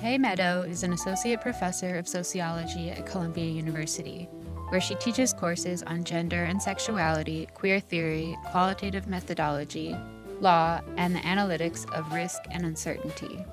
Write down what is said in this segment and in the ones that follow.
Tey Meadow is an associate professor of sociology at Columbia University, where she teaches courses on gender and sexuality, queer theory, qualitative methodology, law, and the analytics of risk and uncertainty.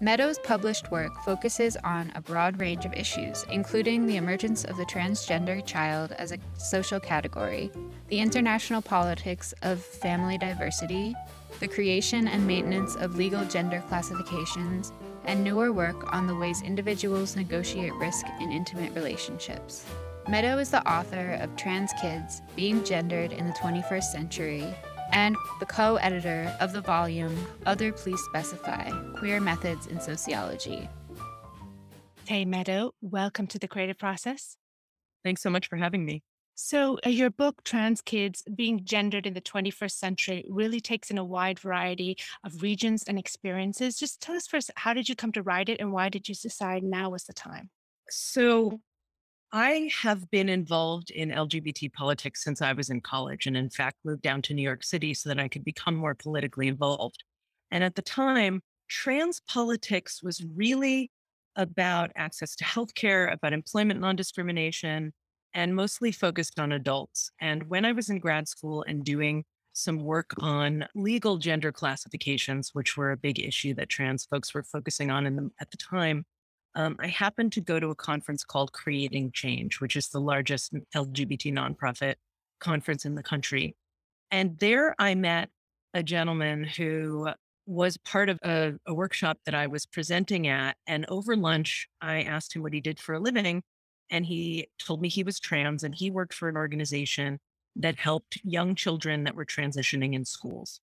Meadows' published work focuses on a broad range of issues, including the emergence of the transgender child as a social category, the international politics of family diversity, the creation and maintenance of legal gender classifications, and newer work on the ways individuals negotiate risk in intimate relationships. Meadow is the author of Trans Kids Being Gendered in the 21st Century and the co editor of the volume Other Please Specify Queer Methods in Sociology. Tey, Meadow, welcome to the creative process. Thanks so much for having me. So, uh, your book, Trans Kids Being Gendered in the 21st Century, really takes in a wide variety of regions and experiences. Just tell us first, how did you come to write it and why did you decide now was the time? So, I have been involved in LGBT politics since I was in college, and in fact, moved down to New York City so that I could become more politically involved. And at the time, trans politics was really about access to healthcare, about employment non discrimination, and mostly focused on adults. And when I was in grad school and doing some work on legal gender classifications, which were a big issue that trans folks were focusing on the, at the time, um, I happened to go to a conference called Creating Change, which is the largest LGBT nonprofit conference in the country. And there I met a gentleman who was part of a, a, workshop that I was presenting at. And over lunch, I asked him what he did for a living. And he told me he was trans and he worked for an organization that helped young children that were transitioning in schools.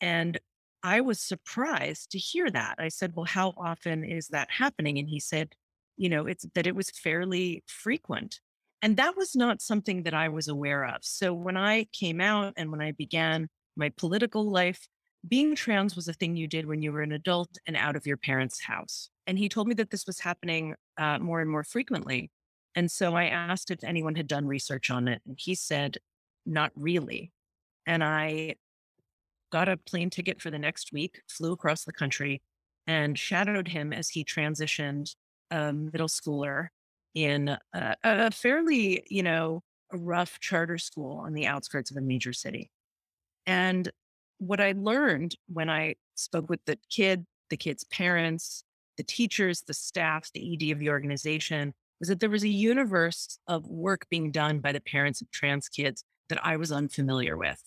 And I was surprised to hear that. I said, Well, how often is that happening? And he said, You know, it's that it was fairly frequent. And that was not something that I was aware of. So when I came out and when I began my political life, being trans was a thing you did when you were an adult and out of your parents' house. And he told me that this was happening uh, more and more frequently. And so I asked if anyone had done research on it. And he said, Not really. And I got a plane ticket for the next week, flew across the country, and shadowed him as he transitioned a middle schooler in a, a fairly, you know, rough charter school on the outskirts of a major city. And what I learned when I spoke with the kid, the kid's parents, the teachers, the staff, the ED of the organization was that there was a universe of work being done by the parents of trans kids that I was unfamiliar with.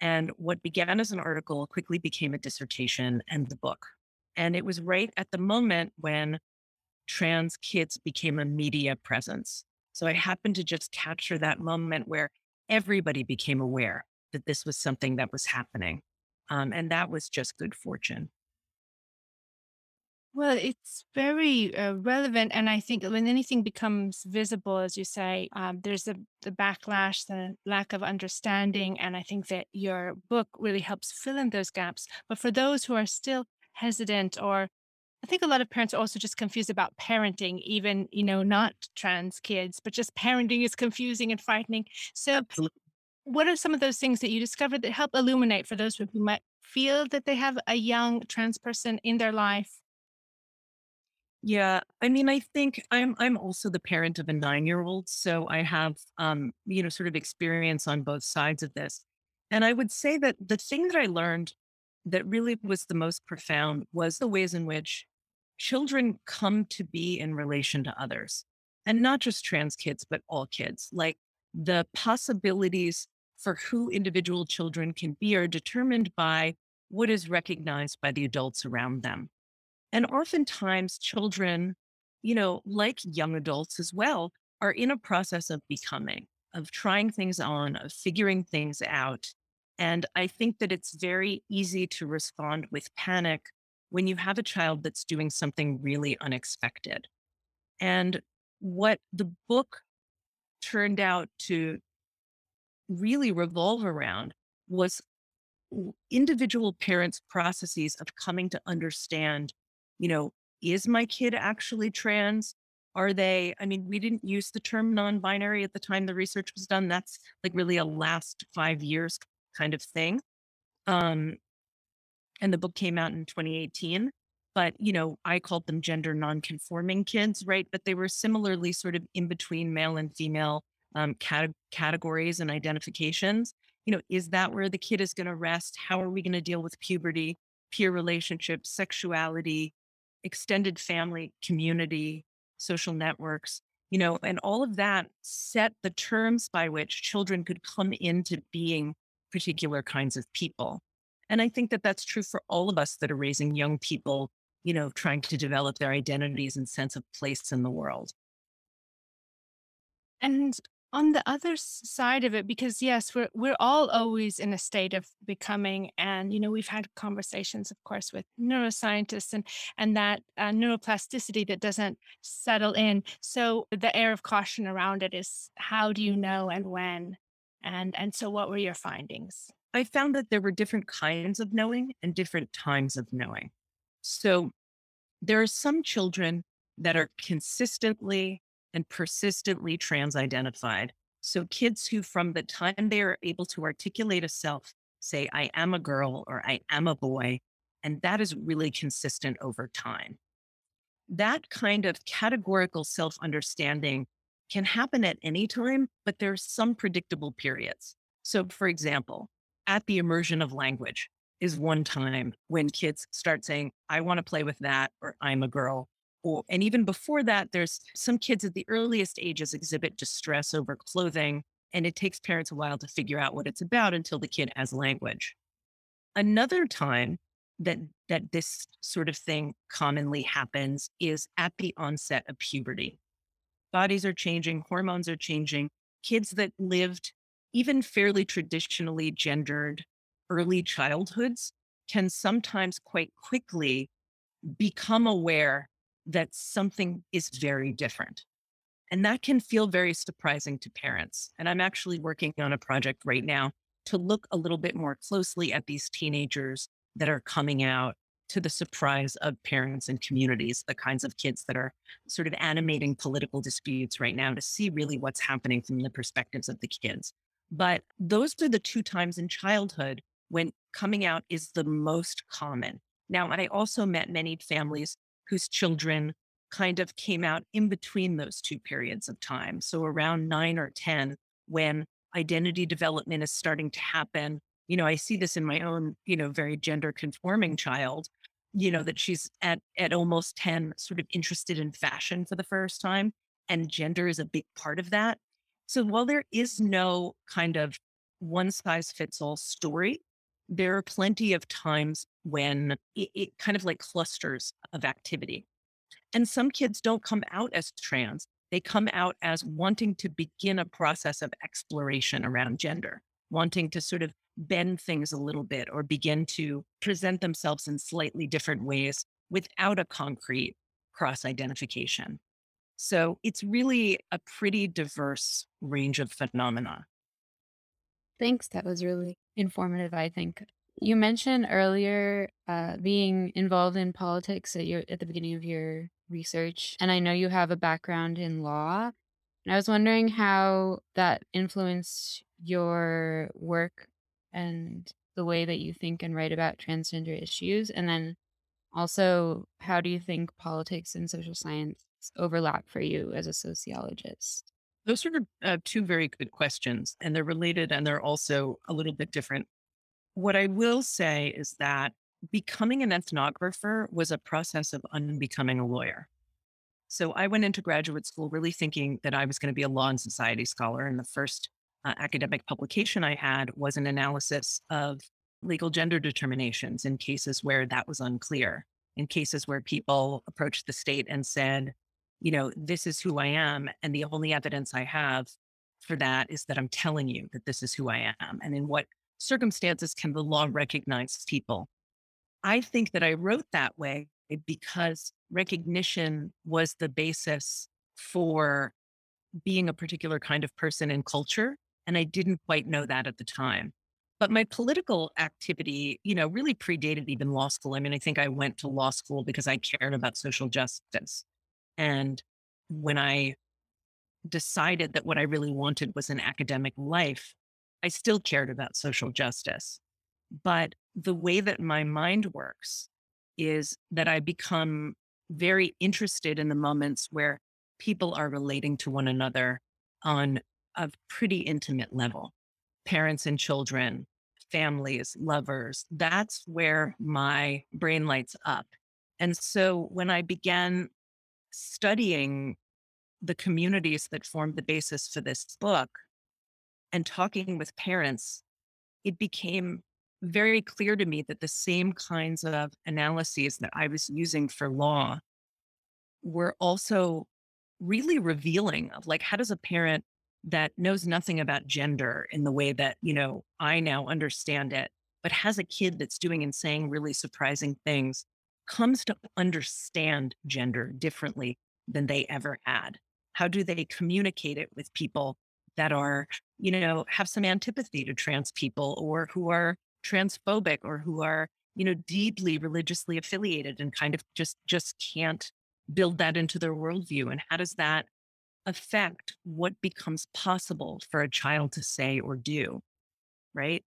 And what began as an article quickly became a dissertation and the book. And it was right at the moment when trans kids became a media presence. So I happened to just capture that moment where everybody became aware that this was something that was happening. Um, and that was just good fortune. Well, it's very uh, relevant, and I think when anything becomes visible, as you say, um, there's the the backlash, the lack of understanding, and I think that your book really helps fill in those gaps. But for those who are still hesitant, or I think a lot of parents are also just confused about parenting, even you know, not trans kids, but just parenting is confusing and frightening. So, Absolutely. what are some of those things that you discovered that help illuminate for those who might feel that they have a young trans person in their life? Yeah, I mean, I think I'm I'm also the parent of a nine-year-old, so I have um, you know, sort of experience on both sides of this. And I would say that the thing that I learned that really was the most profound was the ways in which children come to be in relation to others. And not just trans kids, but all kids. Like the possibilities for who individual children can be are determined by what is recognized by the adults around them. And oftentimes, children, you know, like young adults as well, are in a process of becoming, of trying things on, of figuring things out. And I think that it's very easy to respond with panic when you have a child that's doing something really unexpected. And what the book turned out to really revolve around was individual parents' processes of coming to understand you know, is my kid actually trans? Are they, I mean, we didn't use the term non binary at the time the research was done. That's like really a last five years kind of thing. Um, and the book came out in 2018 but you know i called them gender non-conforming kids right but they were similarly sort of in between male and female um, cat- categories and identifications you know is that where the kid is going to rest how are we going to deal with puberty peer relationships sexuality extended family community social networks you know and all of that set the terms by which children could come into being particular kinds of people and i think that that's true for all of us that are raising young people you know, trying to develop their identities and sense of place in the world. And on the other side of it, because yes, we're we're all always in a state of becoming, and you know, we've had conversations, of course, with neuroscientists and and that uh, neuroplasticity that doesn't settle in. So the air of caution around it is how do you know and when, and and so what were your findings? I found that there were different kinds of knowing and different times of knowing. So there are some children that are consistently and persistently trans identified. So kids who, from the time they are able to articulate a self, say, I am a girl or I am a boy, and that is really consistent over time. That kind of categorical self understanding can happen at any time, but there are some predictable periods. So, for example, at the immersion of language, is one time when kids start saying, I want to play with that, or I'm a girl. Or, and even before that, there's some kids at the earliest ages exhibit distress over clothing, and it takes parents a while to figure out what it's about until the kid has language. Another time that that this sort of thing commonly happens is at the onset of puberty. Bodies are changing, hormones are changing. Kids that lived even fairly traditionally gendered early childhoods can sometimes quite quickly become aware that something is very different. And that can feel very surprising to parents. And I'm actually working on a project right now to look a little bit more closely at these teenagers that are coming out to the surprise of parents and communities, the kinds of kids that are sort of animating political disputes right now to see really what's happening from the perspectives of the kids. But those are the two times in childhood when coming out is the most common. Now, I also met many families whose children kind of came out in between those two periods of time. So around nine or 10, when identity development is starting to happen. You know, I see this in my own, you know, very gender conforming child, you know, that she's at, at almost 10, sort of interested in fashion for the first time. And gender is a big part of that. So while there is no kind of one size fits all story, there are plenty of times when it, it kind of like clusters of activity. And some kids don't come out as trans, they come out as wanting to begin a process of exploration around gender, wanting to sort of bend things a little bit or begin to present themselves in slightly different ways without a concrete cross identification. So it's really a pretty diverse range of phenomena. Thanks. That was really informative, I think. You mentioned earlier uh, being involved in politics at your at the beginning of your research, and I know you have a background in law. And I was wondering how that influenced your work and the way that you think and write about transgender issues, and then also how do you think politics and social science overlap for you as a sociologist? Those are uh, two very good questions, and they're related and they're also a little bit different. What I will say is that becoming an ethnographer was a process of unbecoming a lawyer. So I went into graduate school really thinking that I was going to be a law and society scholar. And the first uh, academic publication I had was an analysis of legal gender determinations in cases where that was unclear, in cases where people approached the state and said, you know, this is who I am. And the only evidence I have for that is that I'm telling you that this is who I am. And in what circumstances can the law recognize people? I think that I wrote that way because recognition was the basis for being a particular kind of person in culture. And I didn't quite know that at the time. But my political activity, you know, really predated even law school. I mean, I think I went to law school because I cared about social justice. And when I decided that what I really wanted was an academic life, I still cared about social justice. But the way that my mind works is that I become very interested in the moments where people are relating to one another on a pretty intimate level parents and children, families, lovers. That's where my brain lights up. And so when I began studying the communities that formed the basis for this book and talking with parents, it became very clear to me that the same kinds of analyses that I was using for law were also really revealing of like how does a parent that knows nothing about gender in the way that, you know, I now understand it, but has a kid that's doing and saying really surprising things, comes to understand gender differently than they ever had. How do they communicate it with people that are, you know, have some antipathy to trans people or who are transphobic or who are, you know, deeply religiously affiliated and kind of just just can't build that into their worldview? And how does that affect what becomes possible for a child to say or do? Right.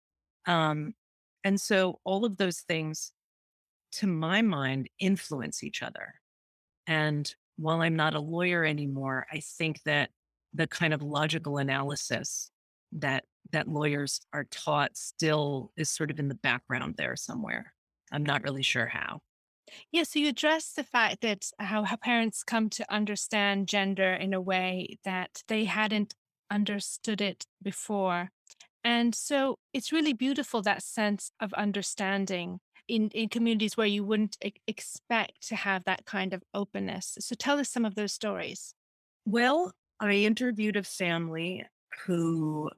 Um, and so all of those things, to my mind, influence each other. And while I'm not a lawyer anymore, I think that the kind of logical analysis that that lawyers are taught still is sort of in the background there somewhere. I'm not really sure how. Yeah, so you address the fact that how, how parents come to understand gender in a way that they hadn't understood it before. And so it's really beautiful that sense of understanding in, in communities where you wouldn't e- expect to have that kind of openness. So tell us some of those stories. Well, I interviewed a family who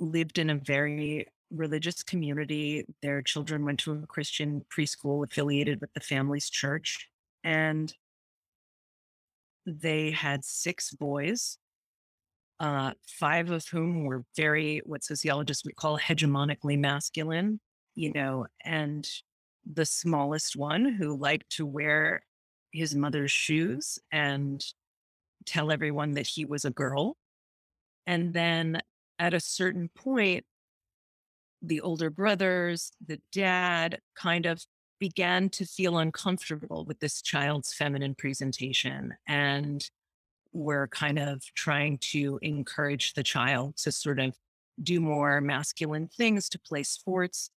lived in a very religious community. Their children went to a Christian preschool affiliated with the family's church. And they had six boys, uh, five of whom were very, what sociologists would call hegemonically masculine, you know, and the smallest one who liked to wear his mother's shoes and tell everyone that he was a girl. And then at a certain point, the older brothers, the dad kind of began to feel uncomfortable with this child's feminine presentation and were kind of trying to encourage the child to sort of do more masculine things, to play sports.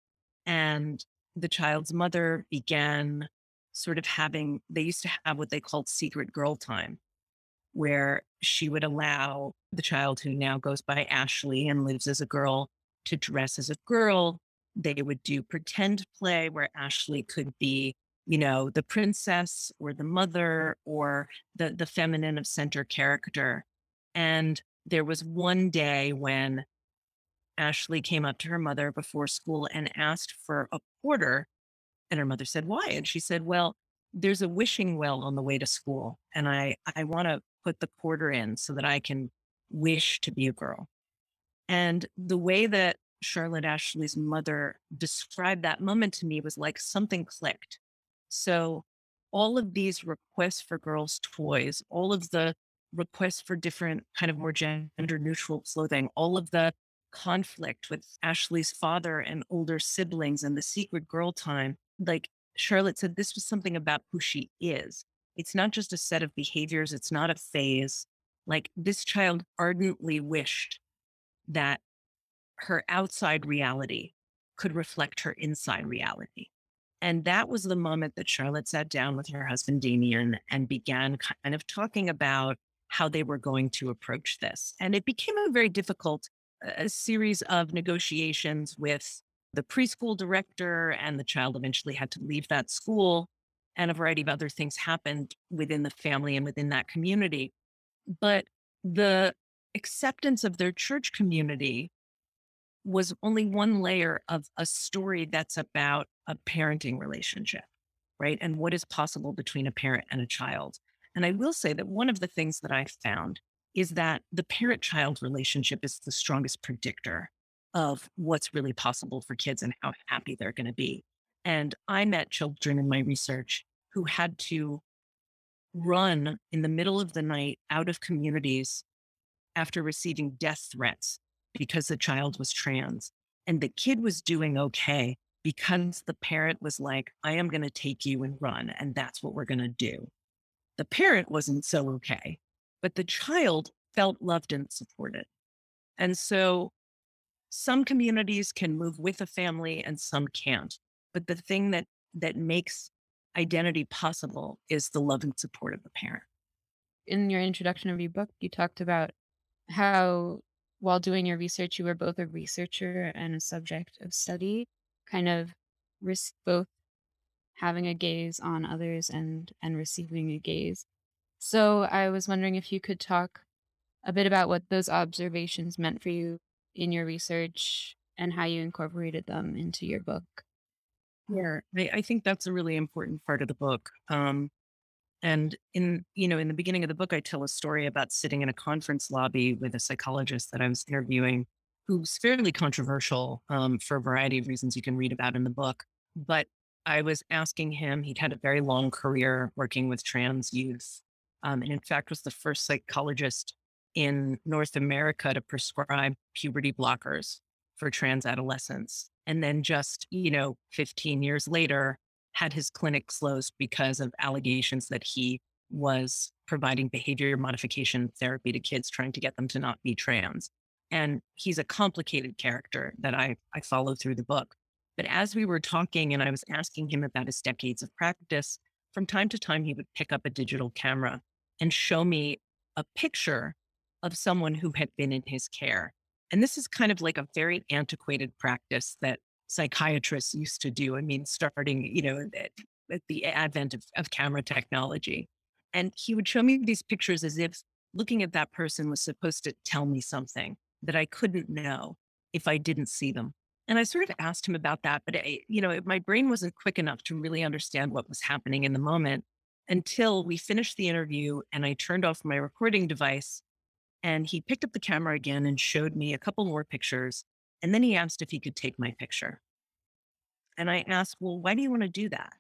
And the child's mother began sort of having, they used to have what they called secret girl time, where she would allow the child who now goes by Ashley and lives as a girl to dress as a girl. They would do pretend play where Ashley could be, you know, the princess or the mother or the, the feminine of center character. And there was one day when Ashley came up to her mother before school and asked for a quarter. And her mother said, Why? And she said, Well, there's a wishing well on the way to school. And I, I want to put the quarter in so that I can wish to be a girl. And the way that Charlotte Ashley's mother described that moment to me was like something clicked. So, all of these requests for girls' toys, all of the requests for different kind of more gender neutral clothing, all of the conflict with Ashley's father and older siblings and the secret girl time, like Charlotte said, this was something about who she is. It's not just a set of behaviors, it's not a phase. Like this child ardently wished that her outside reality could reflect her inside reality. And that was the moment that Charlotte sat down with her husband, Damien, and began kind of talking about how they were going to approach this. And it became a very difficult a series of negotiations with the preschool director, and the child eventually had to leave that school. And a variety of other things happened within the family and within that community. But the acceptance of their church community was only one layer of a story that's about a parenting relationship, right? And what is possible between a parent and a child. And I will say that one of the things that I found is that the parent child relationship is the strongest predictor of what's really possible for kids and how happy they're going to be. And I met children in my research who had to run in the middle of the night out of communities after receiving death threats because the child was trans. And the kid was doing okay, because the parent was like, I am going to take you and run, and that's what we're going to do. The parent wasn't so okay, but the child felt loved and supported. And so some communities can move with a family and some can't. But the thing that that makes identity possible is the love and support of the parent. In your introduction of your book, you talked about how while doing your research, you were both a researcher and a subject of study, kind of risk both having a gaze on others and and receiving a gaze. So I was wondering if you could talk a bit about what those observations meant for you in your research and how you incorporated them into your book. Yeah, I, I think that's a really important part of the book. Um, and in you know, in the beginning of the book, I tell a story about sitting in a conference lobby with a psychologist that I was interviewing, who's fairly controversial um, for a variety of reasons you can read about in the book. But I was asking him; he'd had a very long career working with trans youth, um, and in fact, was the first psychologist in North America to prescribe puberty blockers for trans adolescents. And then just, you know, 15 years later, had his clinic closed because of allegations that he was providing behavior modification therapy to kids, trying to get them to not be trans. And he's a complicated character that I, I follow through the book. But as we were talking and I was asking him about his decades of practice, from time to time, he would pick up a digital camera and show me a picture of someone who had been in his care. And this is kind of like a very antiquated practice that psychiatrists used to do. I mean, starting, you know, at, at the advent of, of camera technology. And he would show me these pictures as if looking at that person was supposed to tell me something that I couldn't know if I didn't see them. And I sort of asked him about that, but I, you know, my brain wasn't quick enough to really understand what was happening in the moment until we finished the interview and I turned off my recording device and he picked up the camera again and showed me a couple more pictures. And then he asked if he could take my picture. And I asked, Well, why do you want to do that?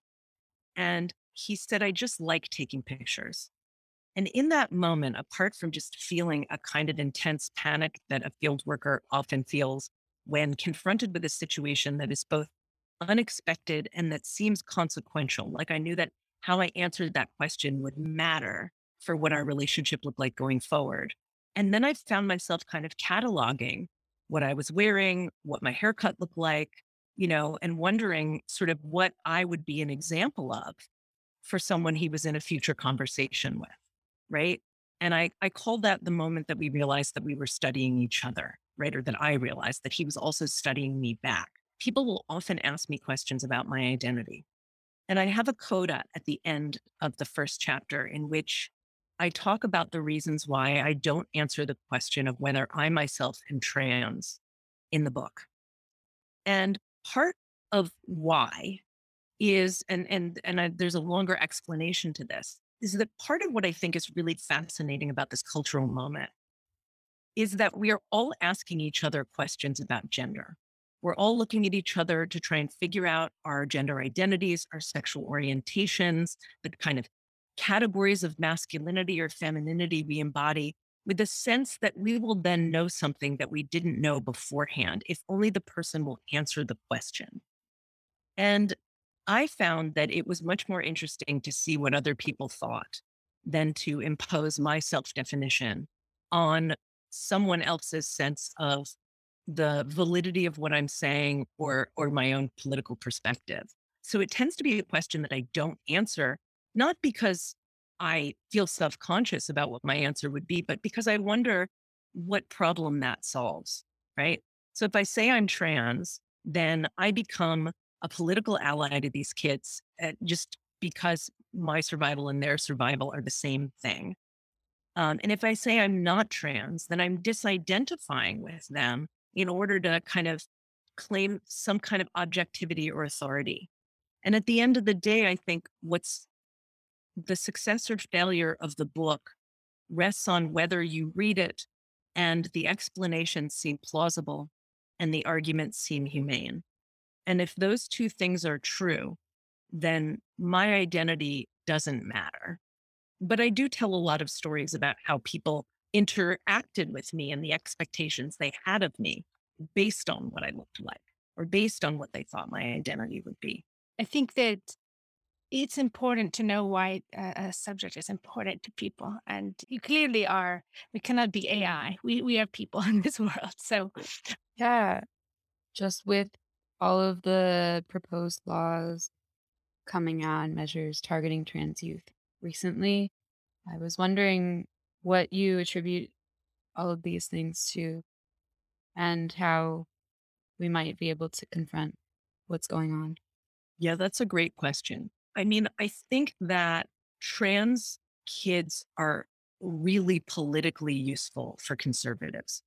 And he said, I just like taking pictures. And in that moment, apart from just feeling a kind of intense panic that a field worker often feels when confronted with a situation that is both unexpected and that seems consequential, like I knew that how I answered that question would matter for what our relationship looked like going forward. And then I found myself kind of cataloging what I was wearing, what my haircut looked like, you know, and wondering sort of what I would be an example of for someone he was in a future conversation with. Right. And I, I called that the moment that we realized that we were studying each other, right? Or that I realized that he was also studying me back. People will often ask me questions about my identity. And I have a coda at the end of the first chapter in which I talk about the reasons why I don't answer the question of whether I myself am trans in the book. And part of why is, and and and I, there's a longer explanation to this, is that part of what I think is really fascinating about this cultural moment is that we are all asking each other questions about gender. We're all looking at each other to try and figure out our gender identities, our sexual orientations, the kind of categories of masculinity or femininity we embody with the sense that we will then know something that we didn't know beforehand if only the person will answer the question. And I found that it was much more interesting to see what other people thought than to impose my self definition on someone else's sense of the validity of what I'm saying or or my own political perspective. So it tends to be a question that I don't answer not because I feel self conscious about what my answer would be, but because I wonder what problem that solves. Right. So if I say I'm trans, then I become a political ally to these kids uh, just because my survival and their survival are the same thing. Um, and if I say I'm not trans, then I'm disidentifying with them in order to kind of claim some kind of objectivity or authority. And at the end of the day, I think what's the success or failure of the book rests on whether you read it and the explanations seem plausible and the arguments seem humane. And if those two things are true, then my identity doesn't matter. But I do tell a lot of stories about how people interacted with me and the expectations they had of me based on what I looked like. or based on what they thought my identity would be. I think that it's important to know why a, a subject is important to people. And you clearly are, we cannot be AI. We, we are people in this world. So, yeah, just with all of the proposed laws coming on, measures targeting trans youth recently, I was wondering what you attribute all of these things to and how we might be able to confront what's going on. Yeah, that's a great question. I mean, I think that trans kids are really politically useful for conservatives.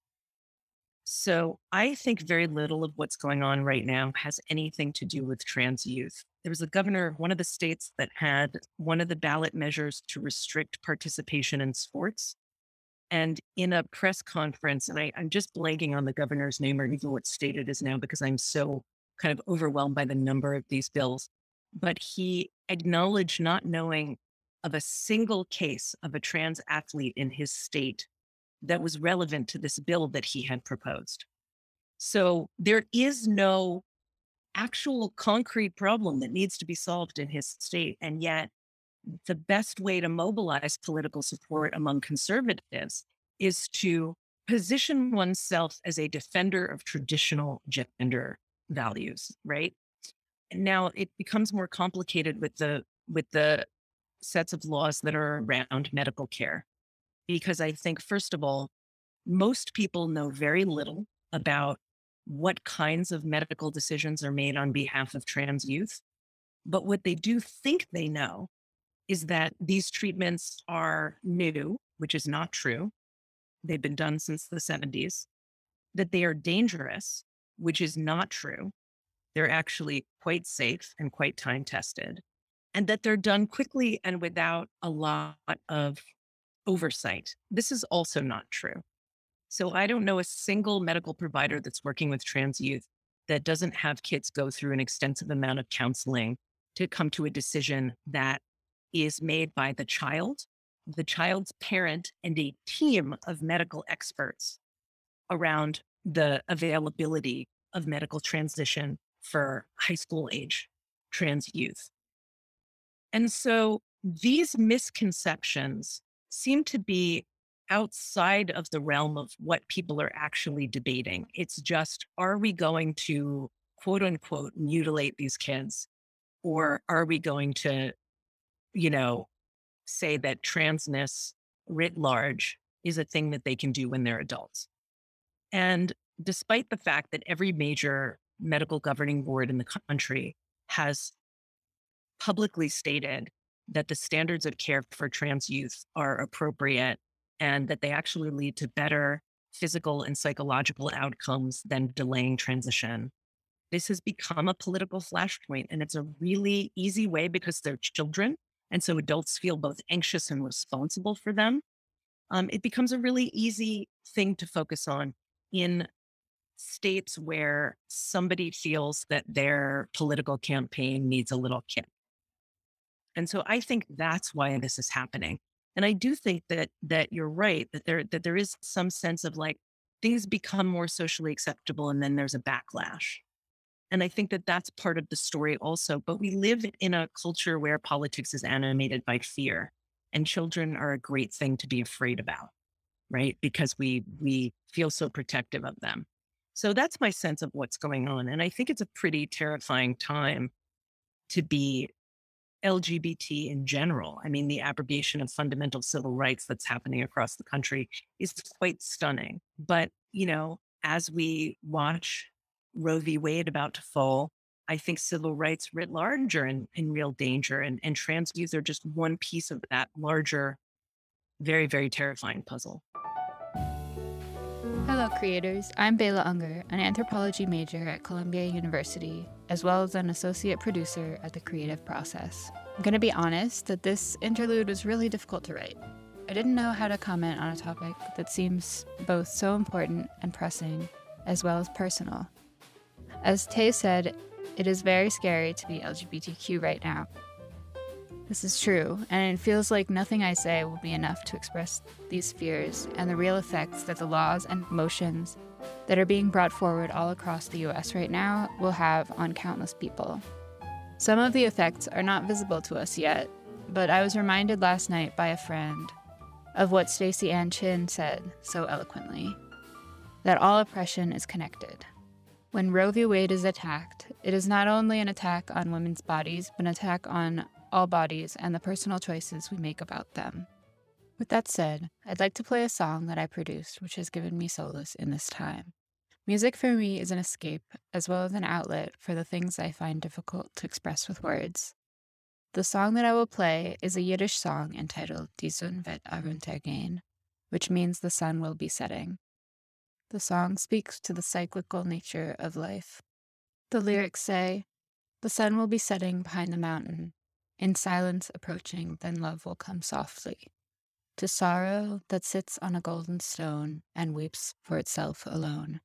So I think very little of what's going on right now has anything to do with trans youth. There was a governor of one of the states that had one of the ballot measures to restrict participation in sports. And in a press conference, and I, am just blanking on the governor's name or even what state it is now because I'm so kind of overwhelmed by the number of these bills. But he acknowledged not knowing of a single case of a trans athlete in his state that was relevant to this bill that he had proposed. So there is no actual concrete problem that needs to be solved in his state. And yet, the best way to mobilize political support among conservatives is to position oneself as a defender of traditional gender values, right? Now it becomes more complicated with the with the sets of laws that are around medical care. Because I think first of all, most people know very little about what kinds of medical decisions are made on behalf of trans youth. But what they do think they know is that these treatments are new, which is not true. They've been done since the 70s, that they are dangerous, which is not true. They're actually quite safe and quite time tested, and that they're done quickly and without a lot of oversight. This is also not true. So I don't know a single medical provider that's working with trans youth that doesn't have kids go through an extensive amount of counseling to come to a decision that is made by the child, the child's parent, and a team of medical experts around the availability of medical transition for high school age trans youth. And so these misconceptions seem to be outside of the realm of what people are actually debating. It's just, are we going to quote unquote mutilate these kids? Or are we going to you know, say that transness writ large is a thing that they can do when they're adults. And despite the fact that every major medical governing board in the country has publicly stated that the standards of care for trans youth are appropriate and that they actually lead to better physical and psychological outcomes than delaying transition. This has become a political flashpoint, and it's a really easy way because they're children and so adults feel both anxious and responsible for them. Um, it becomes a really easy thing to focus on in states where somebody feels that their political campaign needs a little kick. And so I think that's why this is happening. And I do think that that you're right that there that there is some sense of like things become more socially acceptable and then there's a backlash. And I think that that's part of the story also. But we live in a culture where politics is animated by fear, and children are a great thing to be afraid about, right? Because we we feel so protective of them. So that's my sense of what's going on, and I think it's a pretty terrifying time to be LGBT in general. I mean, the abrogation of fundamental civil rights that's happening across the country is quite stunning. But you know, as we watch Roe v. Wade about to fall, I think civil rights writ large are in, in real danger. And, and trans youth are just one piece of that larger, very, very terrifying puzzle. Creators. I'm Bela Unger, an anthropology major at Columbia University, as well as an associate producer at The Creative Process. I'm going to be honest that this interlude was really difficult to write. I didn't know how to comment on a topic that seems both so important and pressing, as well as personal. As Tey said, it is very scary to be LGBTQ right now. This is true, and it feels like nothing I say will be enough to express these fears and the real effects that the laws and motions that are being brought forward all across the US right now will have on countless people. Some of the effects are not visible to us yet, but I was reminded last night by a friend of what Staceyann Chin said so eloquently that all oppression is connected. When Roe v. Wade is attacked, it is not only an attack on women's bodies, but an attack on all bodies and the personal choices we make about them. With that said, I'd like to play a song that I produced, which has given me solace in this time. Music for me is an escape, as well as an outlet for the things I find difficult to express with words. The song that I will play is a Yiddish song entitled Die Sonne wird heruntergehen, which means the sun will be setting. The song speaks to the cyclical nature of life. The lyrics say, The sun will be setting behind the mountain, in silence approaching, then love will come softly. To sorrow that sits on a golden stone and weeps for itself alone.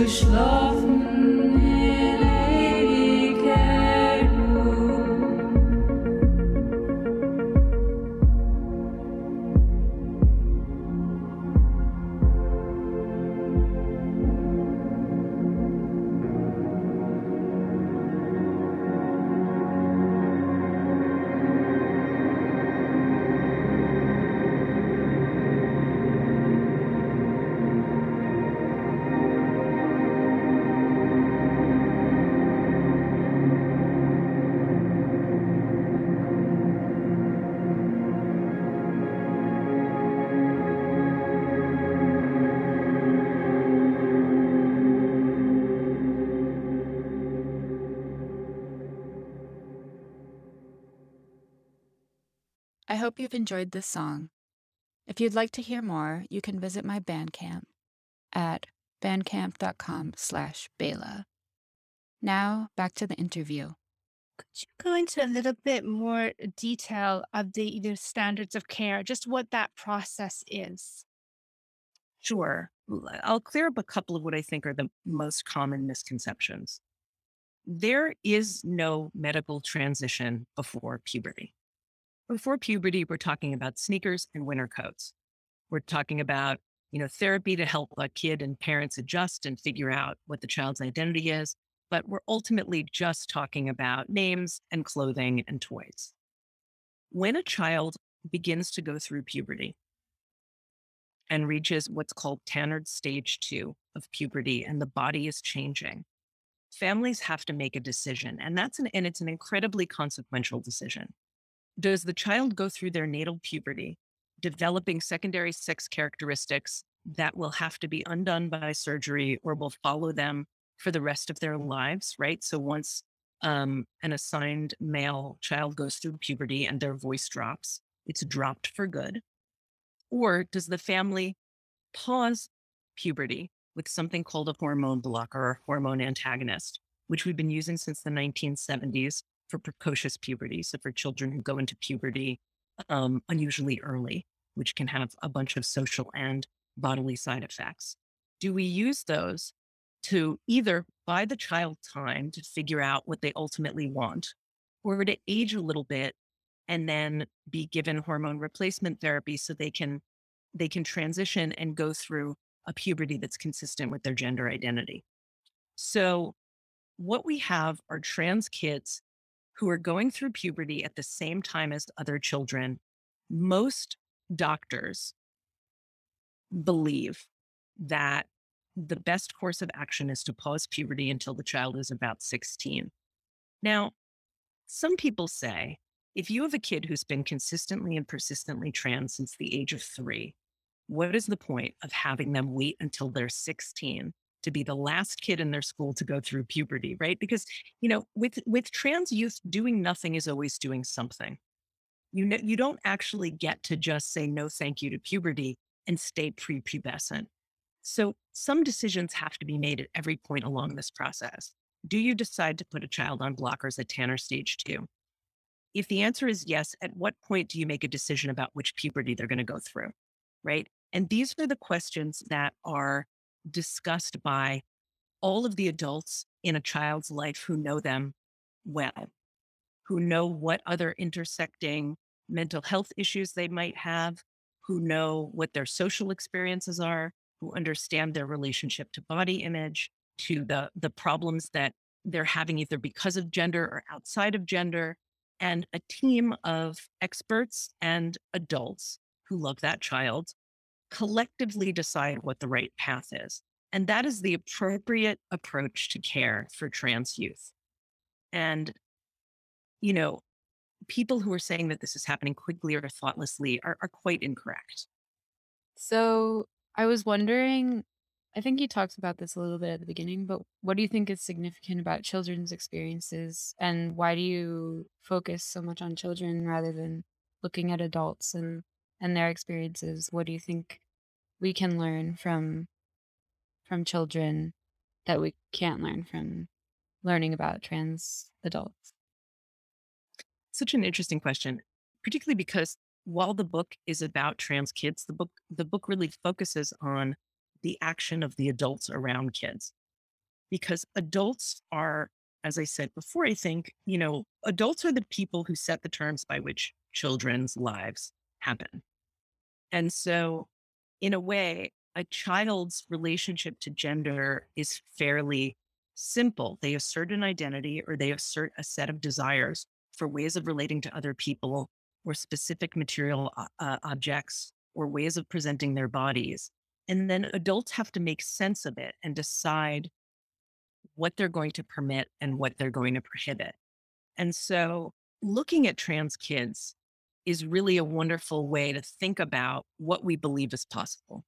Love. Hope you've enjoyed this song. If you'd like to hear more, you can visit my Bandcamp at bandcamp.com slash Bela. Now, back to the interview. Could you go into a little bit more detail of the, the standards of care, just what that process is? Sure. I'll clear up a couple of what I think are the most common misconceptions. There is no medical transition before puberty. Before puberty, we're talking about sneakers and winter coats. We're talking about, you know, therapy to help a kid and parents adjust and figure out what the child's identity is. But we're ultimately just talking about names and clothing and toys. When a child begins to go through puberty, and reaches what's called Tanner stage two of puberty, and the body is changing. Families have to make a decision, and that's an and it's an incredibly consequential decision. Does the child go through their natal puberty, developing secondary sex characteristics that will have to be undone by surgery or will follow them for the rest of their lives, right? So once um, an assigned male child goes through puberty and their voice drops, it's dropped for good. Or does the family pause puberty with something called a hormone blocker or hormone antagonist, which we've been using since the 1970s for precocious puberty. So for children who go into puberty um, unusually early, which can have a bunch of social and bodily side effects. Do we use those to either buy the child time to figure out what they ultimately want or to age a little bit and then be given hormone replacement therapy so they can they can transition and go through a puberty that's consistent with their gender identity. So what we have are trans kids who are going through puberty at the same time as other children. Most doctors believe that the best course of action is to pause puberty until the child is about 16. Now, some people say if you have a kid who's been consistently and persistently trans since the age of three, what is the point of having them wait until they're 16 to be the last kid in their school to go through puberty, right? Because, you know, with with trans youth, doing nothing is always doing something. You know, you don't actually get to just say no thank you to puberty and stay prepubescent. So some decisions have to be made at every point along this process. Do you decide to put a child on blockers at Tanner stage two? If the answer is yes, at what point do you make a decision about which puberty they're going to go through? Right. And these are the questions that are discussed by all of the adults in a child's life who know them well, who know what other intersecting mental health issues they might have, who know what their social experiences are, who understand their relationship to body image, to the, the problems that they're having either because of gender or outside of gender, and a team of experts and adults who love that child collectively decide what the right path is. And that is the appropriate approach to care for trans youth. And, you know, people who are saying that this is happening quickly or thoughtlessly are, are quite incorrect. So I was wondering, I think you talked about this a little bit at the beginning, but what do you think is significant about children's experiences? And why do you focus so much on children rather than looking at adults and, and their experiences? What do you think we can learn from from children that we can't learn from learning about trans adults? Such an interesting question, particularly because while the book is about trans kids, the book the book really focuses on the action of the adults around kids. Because adults are, as I said before, I think, you know, adults are the people who set the terms by which children's lives happen. And so in a way, a child's relationship to gender is fairly simple. They assert an identity or they assert a set of desires for ways of relating to other people or specific material uh, uh, objects or ways of presenting their bodies. And then adults have to make sense of it and decide what they're going to permit and what they're going to prohibit. And so looking at trans kids is really a wonderful way to think about what we believe is possible.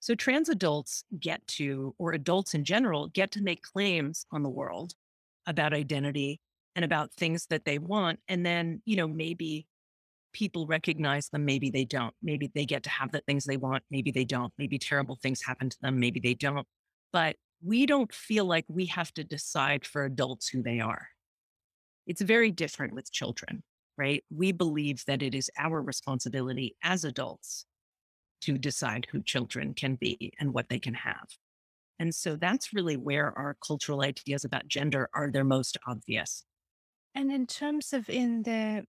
So, trans adults get to, or adults in general, get to make claims on the world about identity and about things that they want. And then, you know, maybe people recognize them, maybe they don't. Maybe they get to have the things they want, maybe they don't. Maybe terrible things happen to them, maybe they don't. But we don't feel like we have to decide for adults who they are. It's very different with children, right? We believe that it is our responsibility as adults to decide who children can be and what they can have. And so that's really where our cultural ideas about gender are their most obvious. And in terms of in the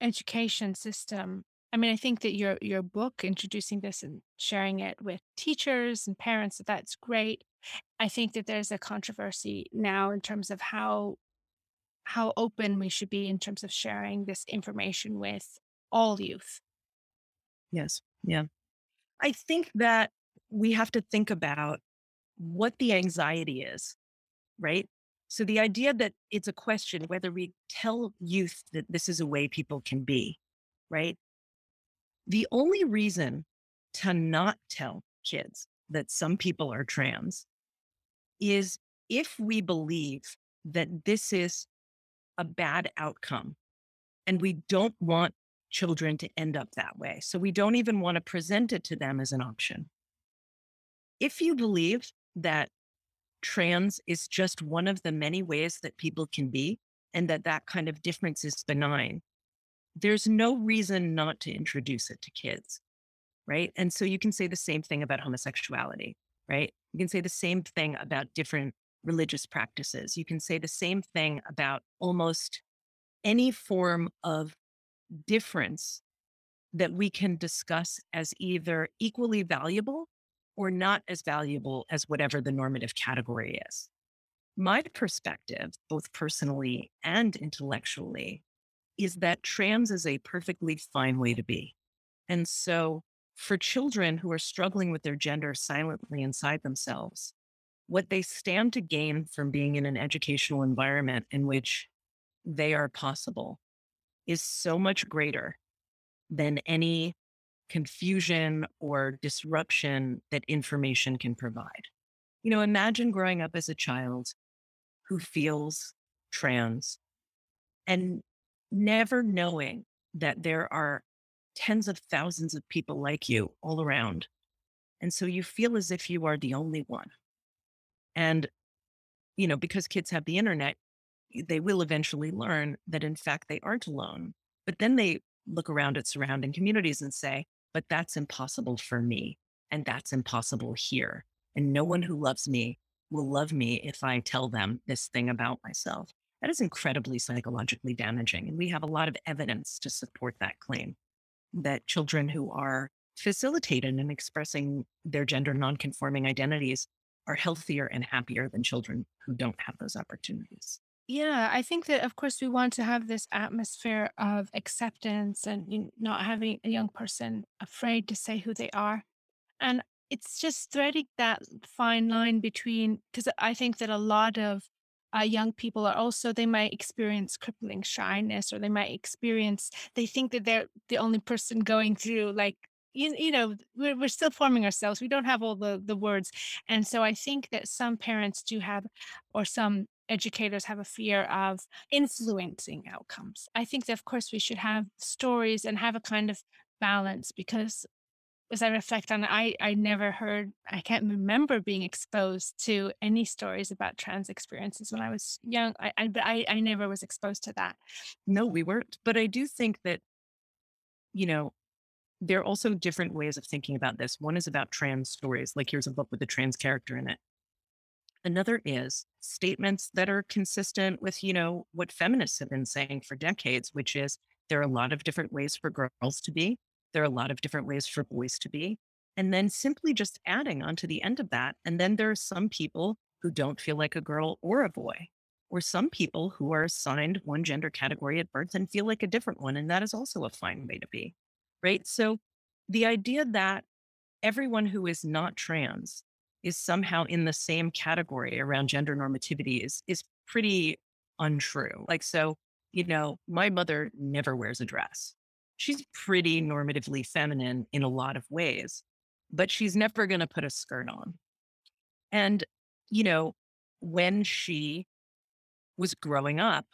education system, I mean, I think that your your book introducing this and sharing it with teachers and parents, that that's great. I think that there's a controversy now in terms of how how open we should be in terms of sharing this information with all youth. Yes. Yeah. I think that we have to think about what the anxiety is, right? So the idea that it's a question whether we tell youth that this is a way people can be, right? The only reason to not tell kids that some people are trans is if we believe that this is a bad outcome and we don't want children to end up that way. So we don't even want to present it to them as an option. If you believe that trans is just one of the many ways that people can be and that that kind of difference is benign, there's no reason not to introduce it to kids. Right. And so you can say the same thing about homosexuality, right? You can say the same thing about different religious practices. You can say the same thing about almost any form of difference that we can discuss as either equally valuable or not as valuable as whatever the normative category is. My perspective, both personally and intellectually, is that trans is a perfectly fine way to be. And so, for children who are struggling with their gender silently inside themselves, what they stand to gain from being in an educational environment in which they are possible is so much greater than any confusion or disruption that information can provide. You know, imagine growing up as a child who feels trans and never knowing that there are tens of thousands of people like you all around. And so you feel as if you are the only one. And, you know, because kids have the internet, they will eventually learn that in fact they aren't alone. But then they look around at surrounding communities and say, but that's impossible for me. And that's impossible here. And no one who loves me will love me if I tell them this thing about myself. That is incredibly psychologically damaging. And we have a lot of evidence to support that claim that children who are facilitated in expressing their gender nonconforming identities are healthier and happier than children who don't have those opportunities. Yeah, I think that of course we want to have this atmosphere of acceptance and you know, not having a young person afraid to say who they are. And it's just threading that fine line between, because I think that a lot of uh, young people are also, they might experience crippling shyness or they might experience, they think that they're the only person going through like you, you know we're, we're still forming ourselves we don't have all the the words and so i think that some parents do have or some educators have a fear of influencing outcomes i think that of course we should have stories and have a kind of balance because as i reflect on it i i never heard i can't remember being exposed to any stories about trans experiences when i was young i, I but I, I never was exposed to that No, we weren't. But I do think that, you know, there are also different ways of thinking about this. One is about trans stories, like here's a book with a trans character in it. Another is statements that are consistent with, you know, what feminists have been saying for decades, which is there are a lot of different ways for girls to be. There are a lot of different ways for boys to be. And then simply just adding onto the end of that. And then there are some people who don't feel like a girl or a boy, or some people who are assigned one gender category at birth and feel like a different one. And that is also a fine way to be right? So the idea that everyone who is not trans is somehow in the same category around gender normativity is is pretty untrue. Like so, you know, my mother never wears a dress. She's pretty normatively feminine in a lot of ways, but she's never going to put a skirt on. And you know, when she was growing up,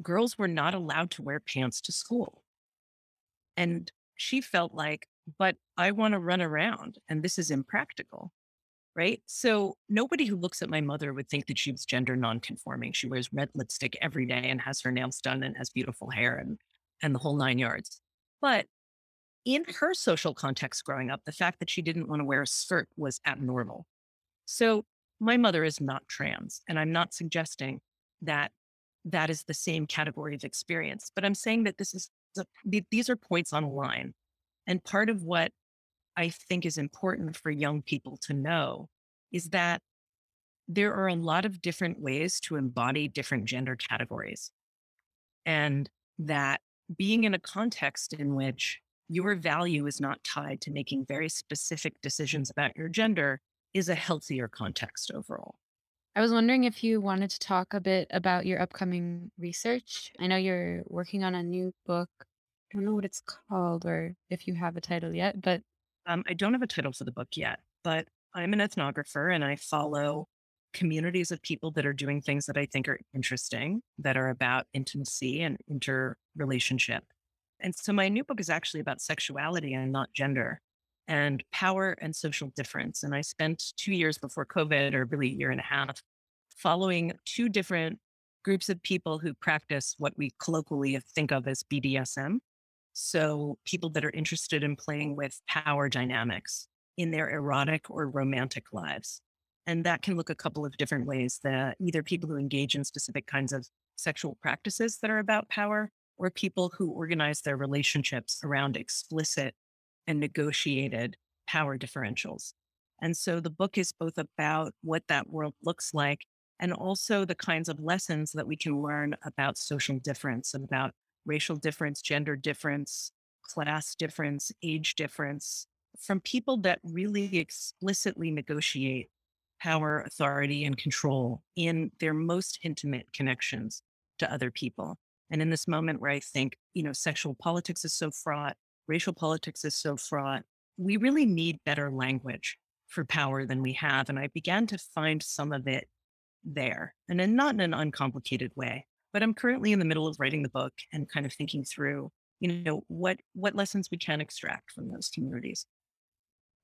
girls were not allowed to wear pants to school And she felt like, but I want to run around and this is impractical. Right. So nobody who looks at my mother would think that she was gender nonconforming. She wears red lipstick every day and has her nails done and has beautiful hair and, and the whole nine yards. But in her social context growing up, the fact that she didn't want to wear a skirt was abnormal. So my mother is not trans, and I'm not suggesting that that is the same category of experience, but I'm saying that this is these are points on a line. And part of what I think is important for young people to know is that there are a lot of different ways to embody different gender categories. And that being in a context in which your value is not tied to making very specific decisions about your gender is a healthier context overall. I was wondering if you wanted to talk a bit about your upcoming research. I know you're working on a new book. I don't know what it's called or if you have a title yet, but um, I don't have a title for the book yet, but I'm an ethnographer and I follow communities of people that are doing things that I think are interesting, that are about intimacy and interrelationship. And so my new book is actually about sexuality and not gender and power and social difference. And I spent two years before COVID, or really a year and a half, following two different groups of people who practice what we colloquially think of as BDSM. So, people that are interested in playing with power dynamics in their erotic or romantic lives. And that can look a couple of different ways that either people who engage in specific kinds of sexual practices that are about power, or people who organize their relationships around explicit and negotiated power differentials. And so the book is both about what that world looks like and also the kinds of lessons that we can learn about social difference and about racial difference, gender difference, class difference, age difference from people that really explicitly negotiate power, authority, and control in their most intimate connections to other people. And in this moment where I think, you know, sexual politics is so fraught, racial politics is so fraught. We really need better language for power than we have. And I began to find some of it there and then not in an uncomplicated way. But I'm currently in the middle of writing the book and kind of thinking through, you know, what what lessons we can extract from those communities.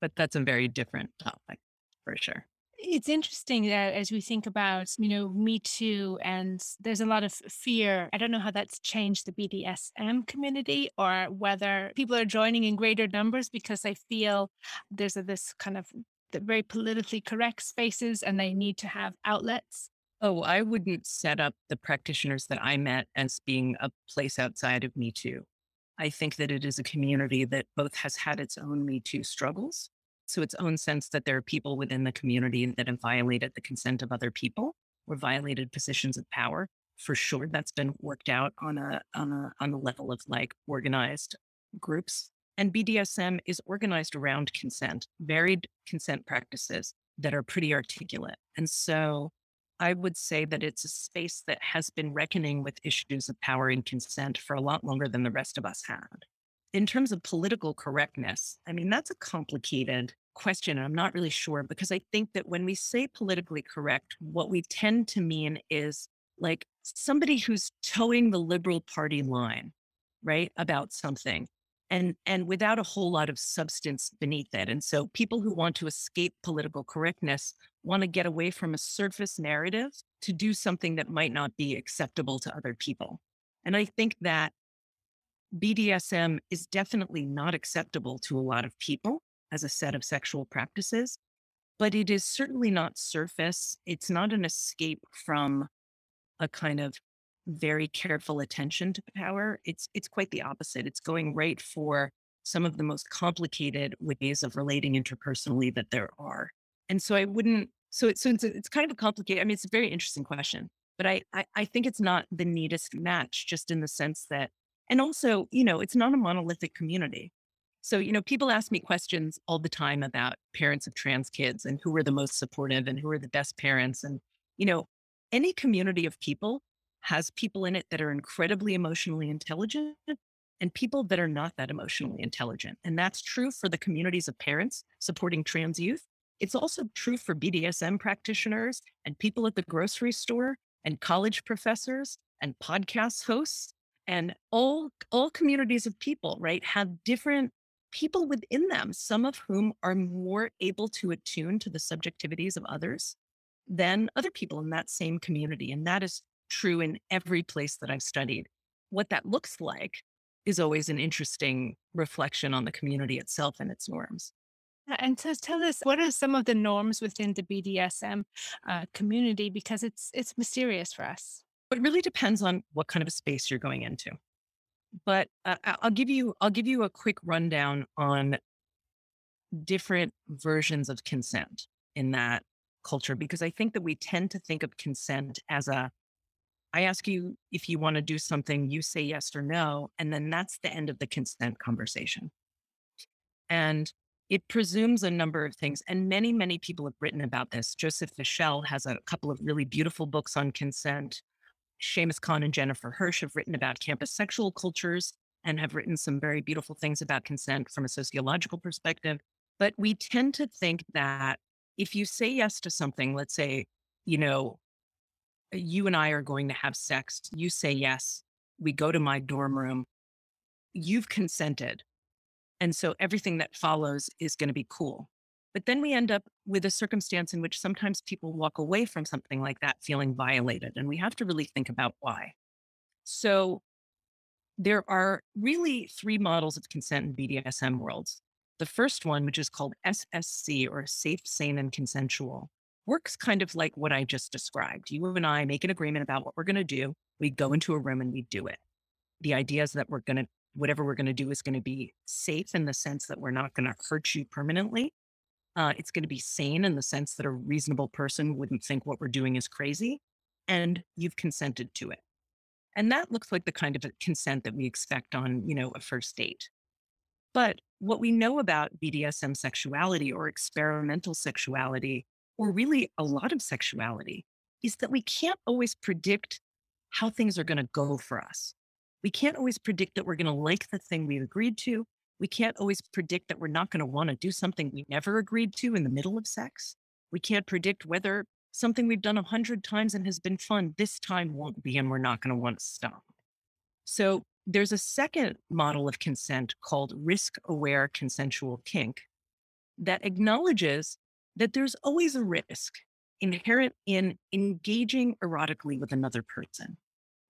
But that's a very different topic for sure it's interesting that as we think about, you know, Me Too, and there's a lot of fear. I don't know how that's changed the BDSM community or whether people are joining in greater numbers because they feel there's a, this kind of very politically correct spaces and they need to have outlets. Oh, I wouldn't set up the practitioners that I met as being a place outside of Me Too. I think that it is a community that both has had its own Me Too struggles to its own sense that there are people within the community that have violated the consent of other people or violated positions of power. For sure, that's been worked out on a on a on the level of like organized groups. And BDSM is organized around consent, varied consent practices that are pretty articulate. And so I would say that it's a space that has been reckoning with issues of power and consent for a lot longer than the rest of us had. In terms of political correctness, I mean, that's a complicated question. I'm not really sure because I think that when we say politically correct, what we tend to mean is like somebody who's towing the liberal party line, right, about something. And, and without a whole lot of substance beneath it. And so people who want to escape political correctness want to get away from a surface narrative to do something that might not be acceptable to other people. And I think that BDSM is definitely not acceptable to a lot of people as a set of sexual practices, but it is certainly not surface. It's not an escape from a kind of very careful attention to power. It's it's quite the opposite. It's going right for some of the most complicated ways of relating interpersonally that there are. And so I wouldn't. So it's so it's, it's kind of a complicated. I mean, it's a very interesting question, but I, I I think it's not the neatest match, just in the sense that, and also you know, it's not a monolithic community. So, you know, people ask me questions all the time about parents of trans kids and who are the most supportive and who are the best parents. And, you know, any community of people has people in it that are incredibly emotionally intelligent and people that are not that emotionally intelligent. And that's true for the communities of parents supporting trans youth. It's also true for BDSM practitioners and people at the grocery store and college professors and podcast hosts And all all communities of people, right, have different people within them, some of whom are more able to attune to the subjectivities of others than other people in that same community. And that is true in every place that I've studied. What that looks like is always an interesting reflection on the community itself and its norms. And so tell us, what are some of the norms within the BDSM uh, community? Because it's it's mysterious for us. But it really depends on what kind of a space you're going into. But uh, I'll give you I'll give you a quick rundown on different versions of consent in that culture because I think that we tend to think of consent as a I ask you if you want to do something, you say yes or no, and then that's the end of the consent conversation. And it presumes a number of things. And many, many people have written about this. Joseph Fischel has a couple of really beautiful books on consent. Shamus Khan and Jennifer Hirsch have written about campus sexual cultures and have written some very beautiful things about consent from a sociological perspective. But we tend to think that if you say yes to something, let's say, you know, uh, you and I are going to have sex, you say yes, we go to my dorm room, you've consented. And so everything that follows is going to be cool. But then we end up with a circumstance in which sometimes people walk away from something like that feeling violated. And we have to really think about why. So there are really three models of consent in BDSM worlds. The first one, which is called SSC or safe, sane, and consensual, works kind of like what I just described. You and I make an agreement about what we're going to do. We go into a room and we do it. The idea is that we're going to, whatever we're going to do is going to be safe in the sense that we're not going to hurt you permanently. Uh, it's going to be sane in the sense that a reasonable person wouldn't think what we're doing is crazy. And you've consented to it. And that looks like the kind of consent that we expect on, you know, a first date. But what we know about BDSM sexuality or experimental sexuality, or really a lot of sexuality, is that we can't always predict how things are going to go for us. We can't always predict that we're going to like the thing we've agreed to. We can't always predict that we're not going to want to do something we never agreed to in the middle of sex. We can't predict whether something we've done a hundred times and has been fun this time won't be, and we're not going to want to stop. So there's a second model of consent called risk aware consensual kink that acknowledges that there's always a risk inherent in engaging erotically with another person.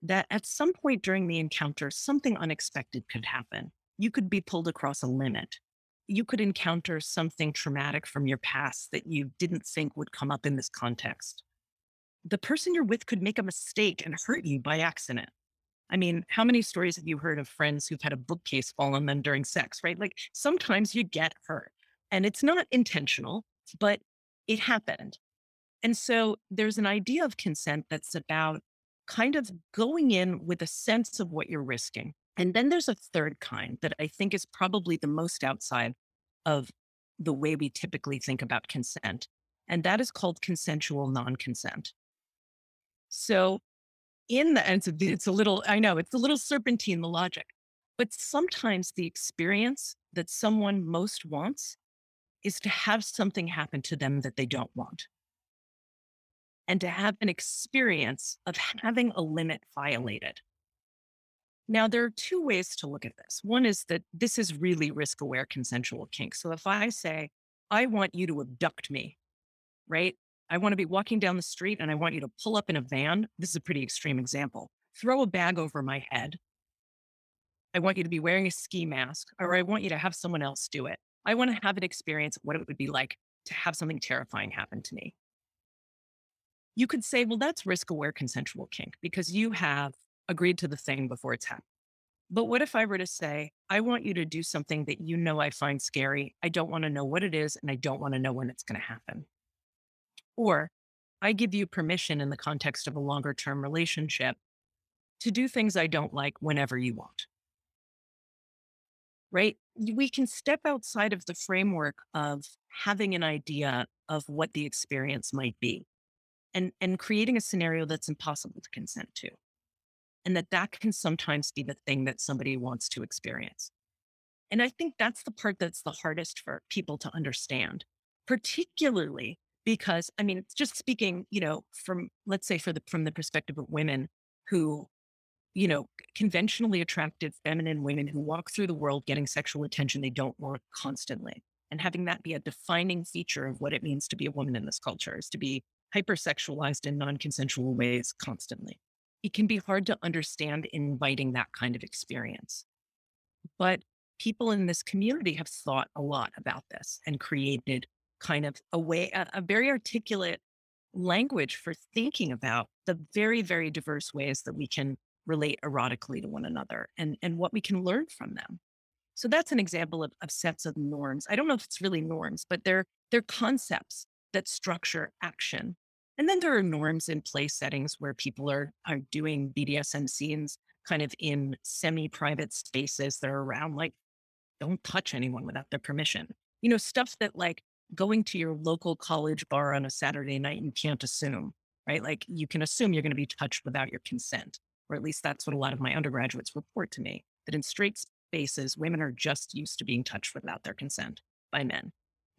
That at some point during the encounter, something unexpected could happen. You could be pulled across a limit. You could encounter something traumatic from your past that you didn't think would come up in this context. The person you're with could make a mistake and hurt you by accident. I mean, how many stories have you heard of friends who've had a bookcase fall on them during sex, right? Like sometimes you get hurt and it's not intentional, but it happened. And so there's an idea of consent that's about kind of going in with a sense of what you're risking. And then there's a third kind that I think is probably the most outside of the way we typically think about consent. And that is called consensual non consent. So in the and it's it's a little i know it's a little serpentine the logic but sometimes the experience that someone most wants is to have something happen to them that they don't want and to have an experience of having a limit violated now there are two ways to look at this one is that this is really risk aware consensual kink so if i say i want you to abduct me right I want to be walking down the street and I want you to pull up in a van. This is a pretty extreme example. Throw a bag over my head. I want you to be wearing a ski mask, or I want you to have someone else do it. I want to have an experience what it would be like to have something terrifying happen to me. You could say, well, that's risk aware consensual kink because you have agreed to the thing before it's happened. But what if I were to say, I want you to do something that you know I find scary? I don't want to know what it is, and I don't want to know when it's going to happen. Or I give you permission in the context of a longer term relationship to do things I don't like whenever you want. Right? We can step outside of the framework of having an idea of what the experience might be and, and creating a scenario that's impossible to consent to. And that that can sometimes be the thing that somebody wants to experience. And I think that's the part that's the hardest for people to understand, particularly because I mean, just speaking, you know, from let's say for the from the perspective of women who you know, conventionally attractive feminine women who walk through the world getting sexual attention they don't want constantly. And having that be a defining feature of what it means to be a woman in this culture is to be hypersexualized in non consensual ways constantly. It can be hard to understand inviting that kind of experience. But people in this community have thought a lot about this and created kind of a way, a, a very articulate language for thinking about the very, very diverse ways that we can relate erotically to one another and, and what we can learn from them. So that's an example of, of sets of norms. I don't know if it's really norms, but they're they're concepts that structure action. And then there are norms in place settings where people are are doing BDSM scenes kind of in semi-private spaces that are around like don't touch anyone without their permission. You know, stuff that like going to your local college bar on a Saturday night, you can't assume, right? Like you can assume you're going to be touched without your consent, or at least that's what a lot of my undergraduates report to me that in straight spaces, women are just used to being touched without their consent by men.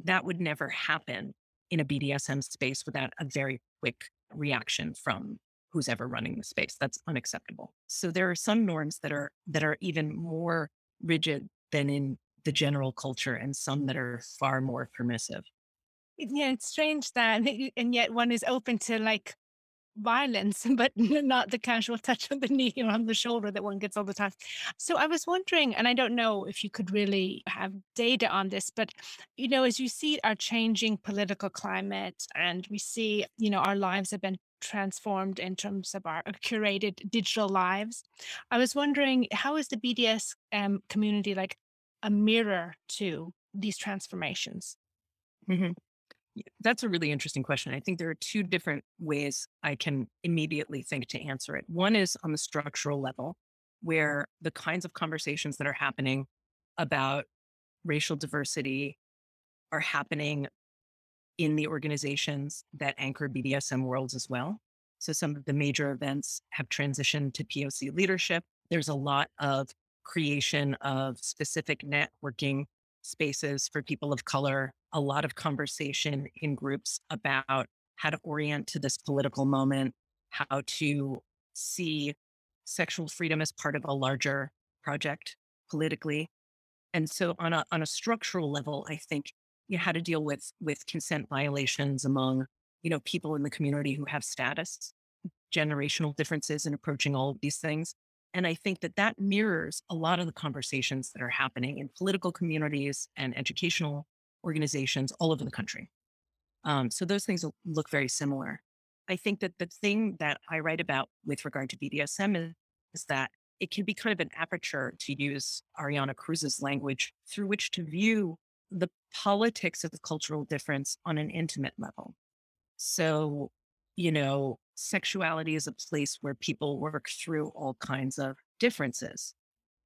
That would never happen in a BDSM space without a very quick reaction from who's ever running the space. That's unacceptable. So there are some norms that are that are even more rigid than in the general culture and some that are far more permissive. Yeah, it's strange that, and yet one is open to like violence, but not the casual touch on the knee or on the shoulder that one gets all the time. So I was wondering, and I don't know if you could really have data on this, but you know, as you see our changing political climate and we see, you know, our lives have been transformed in terms of our curated digital lives. I was wondering, how is the BDS um, community like a mirror to these transformations? Mhm. That's a really interesting question. I think there are two different ways I can immediately think to answer it. One is on the structural level, mm-hmm. where the kinds of conversations that are happening about racial diversity are happening in the organizations that anchor BDSM worlds as well. So some of the major events have transitioned to POC leadership. There's a lot of creation of specific networking spaces for people of color, a lot of conversation in groups about how to orient to this political moment, how to see sexual freedom as part of a larger project politically. And so on a on a structural level, I think you know, how to deal with with consent violations among, you know, people in the community who have status, generational differences in approaching all of these things. And I think that that mirrors a lot of the conversations that are happening in political communities and educational organizations all over the country. Um, so those things look very similar. I think that the thing that I write about with regard to BDSM is, is that it can be kind of an aperture, to use Ariane Cruz's language, through which to view the politics of the cultural difference on an intimate level. So, you know, sexuality is a place where people work through all kinds of differences.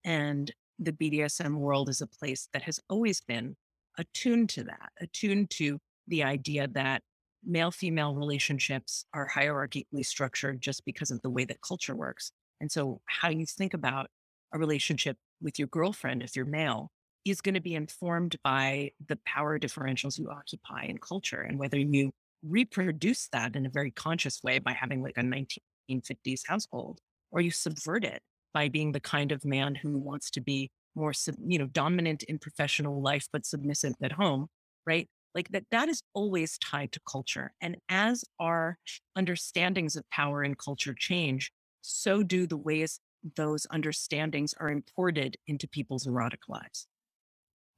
And the BDSM world is a place that has always been attuned to that, attuned to the idea that male female relationships are hierarchically structured just because of the way that culture works. And so, how you think about a relationship with your girlfriend, if you're male, is going to be informed by the power differentials you occupy in culture and whether you reproduce that in a very conscious way by having like a 1950s household or you subvert it by being the kind of man who wants to be more you know dominant in professional life but submissive at home right like that that is always tied to culture and as our understandings of power and culture change so do the ways those understandings are imported into people's erotic lives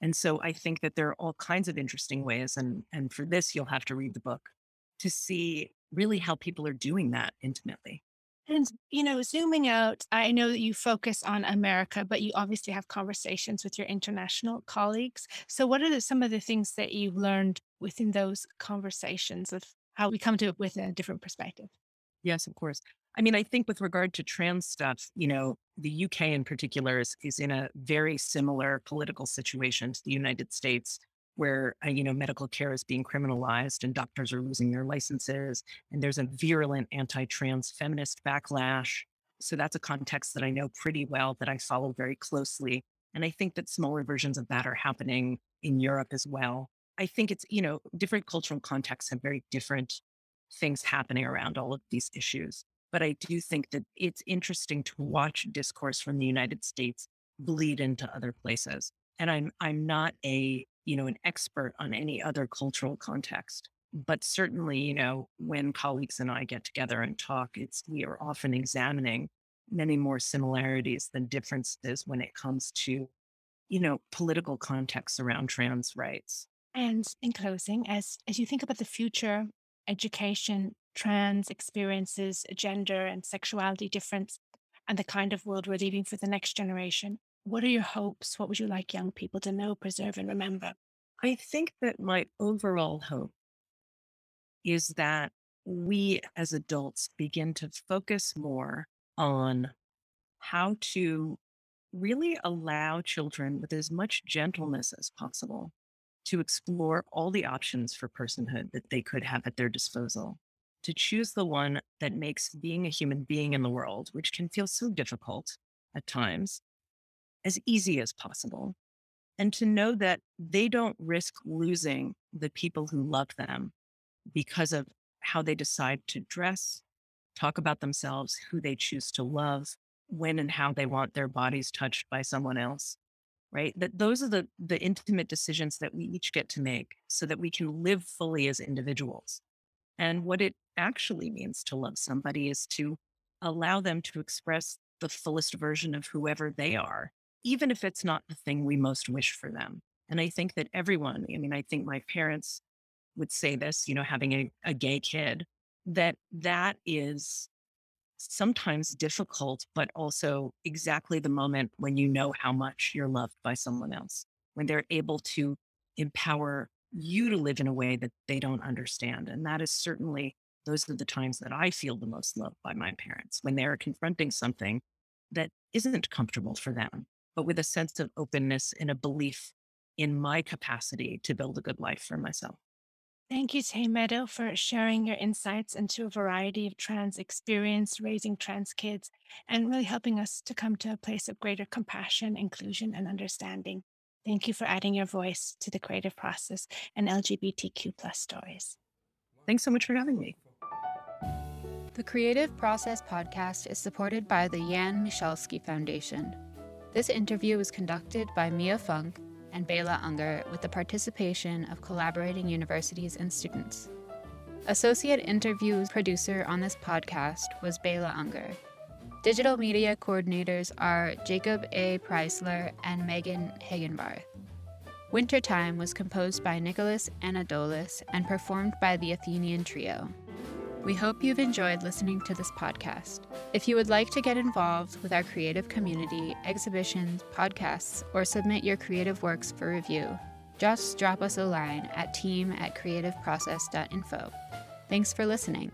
and so I think that there are all kinds of interesting ways. And, and for this, you'll have to read the book to see really how people are doing that intimately. And, you know, zooming out, I know that you focus on America, but you obviously have conversations with your international colleagues. So, what are the, some of the things that you've learned within those conversations of how we come to it with a different perspective? Yes, of course. I mean, I think with regard to trans stuff, you know, the UK in particular is, is in a very similar political situation to the United States, where, uh, you know, medical care is being criminalized and doctors are losing their licenses. And there's a virulent anti trans feminist backlash. So that's a context that I know pretty well, that I follow very closely. And I think that smaller versions of that are happening in Europe as well. I think it's, you know, different cultural contexts have very different things happening around all of these issues. But I do think that it's interesting to watch discourse from the United States bleed into other places. And I'm I'm not a, you know, an expert on any other cultural context. But certainly, you know, when colleagues and I get together and talk, it's we are often examining many more similarities than differences when it comes to, you know, political contexts around trans rights. And in closing, as as you think about the future, education, trans experiences, gender and sexuality difference, and the kind of world we're leaving for the next generation, what are your hopes? What would you like young people to know, preserve, and remember? I think that my overall hope is that we as adults begin to focus more on how to really allow children with as much gentleness as possible to explore all the options for personhood that they could have at their disposal, to choose the one that makes being a human being in the world, which can feel so difficult at times, as easy as possible. And to know that they don't risk losing the people who love them because of how they decide to dress, talk about themselves, who they choose to love, when and how they want their bodies touched by someone else. Right. That those are the the intimate decisions that we each get to make so that we can live fully as individuals. And what it actually means to love somebody is to allow them to express the fullest version of whoever they are, even if it's not the thing we most wish for them. And I think that everyone, I mean, I think my parents would say this, you know, having a, a gay kid, that that is sometimes difficult, but also exactly the moment when you know how much you're loved by someone else, when they're able to empower you to live in a way that they don't understand. And that is certainly, those are the times that I feel the most loved by my parents when they're confronting something that isn't comfortable for them, but with a sense of openness and a belief in my capacity to build a good life for myself. Thank you, Tey Meadow, for sharing your insights into a variety of trans experience raising trans kids and really helping us to come to a place of greater compassion, inclusion, and understanding. Thank you for adding your voice to the creative process and LGBTQ plus stories. Thanks so much for having me. The Creative Process podcast is supported by the Jan Michalski Foundation. This interview was conducted by Mia Funk and Bela Unger with the participation of collaborating universities and students. Associate interview producer on this podcast was Bela Unger. Digital media coordinators are Jacob A. Preisler and Megan Hagenbarth. Wintertime was composed by Nicholas Anadolus and performed by the Athenian Trio. We hope you've enjoyed listening to this podcast. If you would like to get involved with our creative community, exhibitions, podcasts, or submit your creative works for review, just drop us a line at team at creativeprocess.info. Thanks for listening.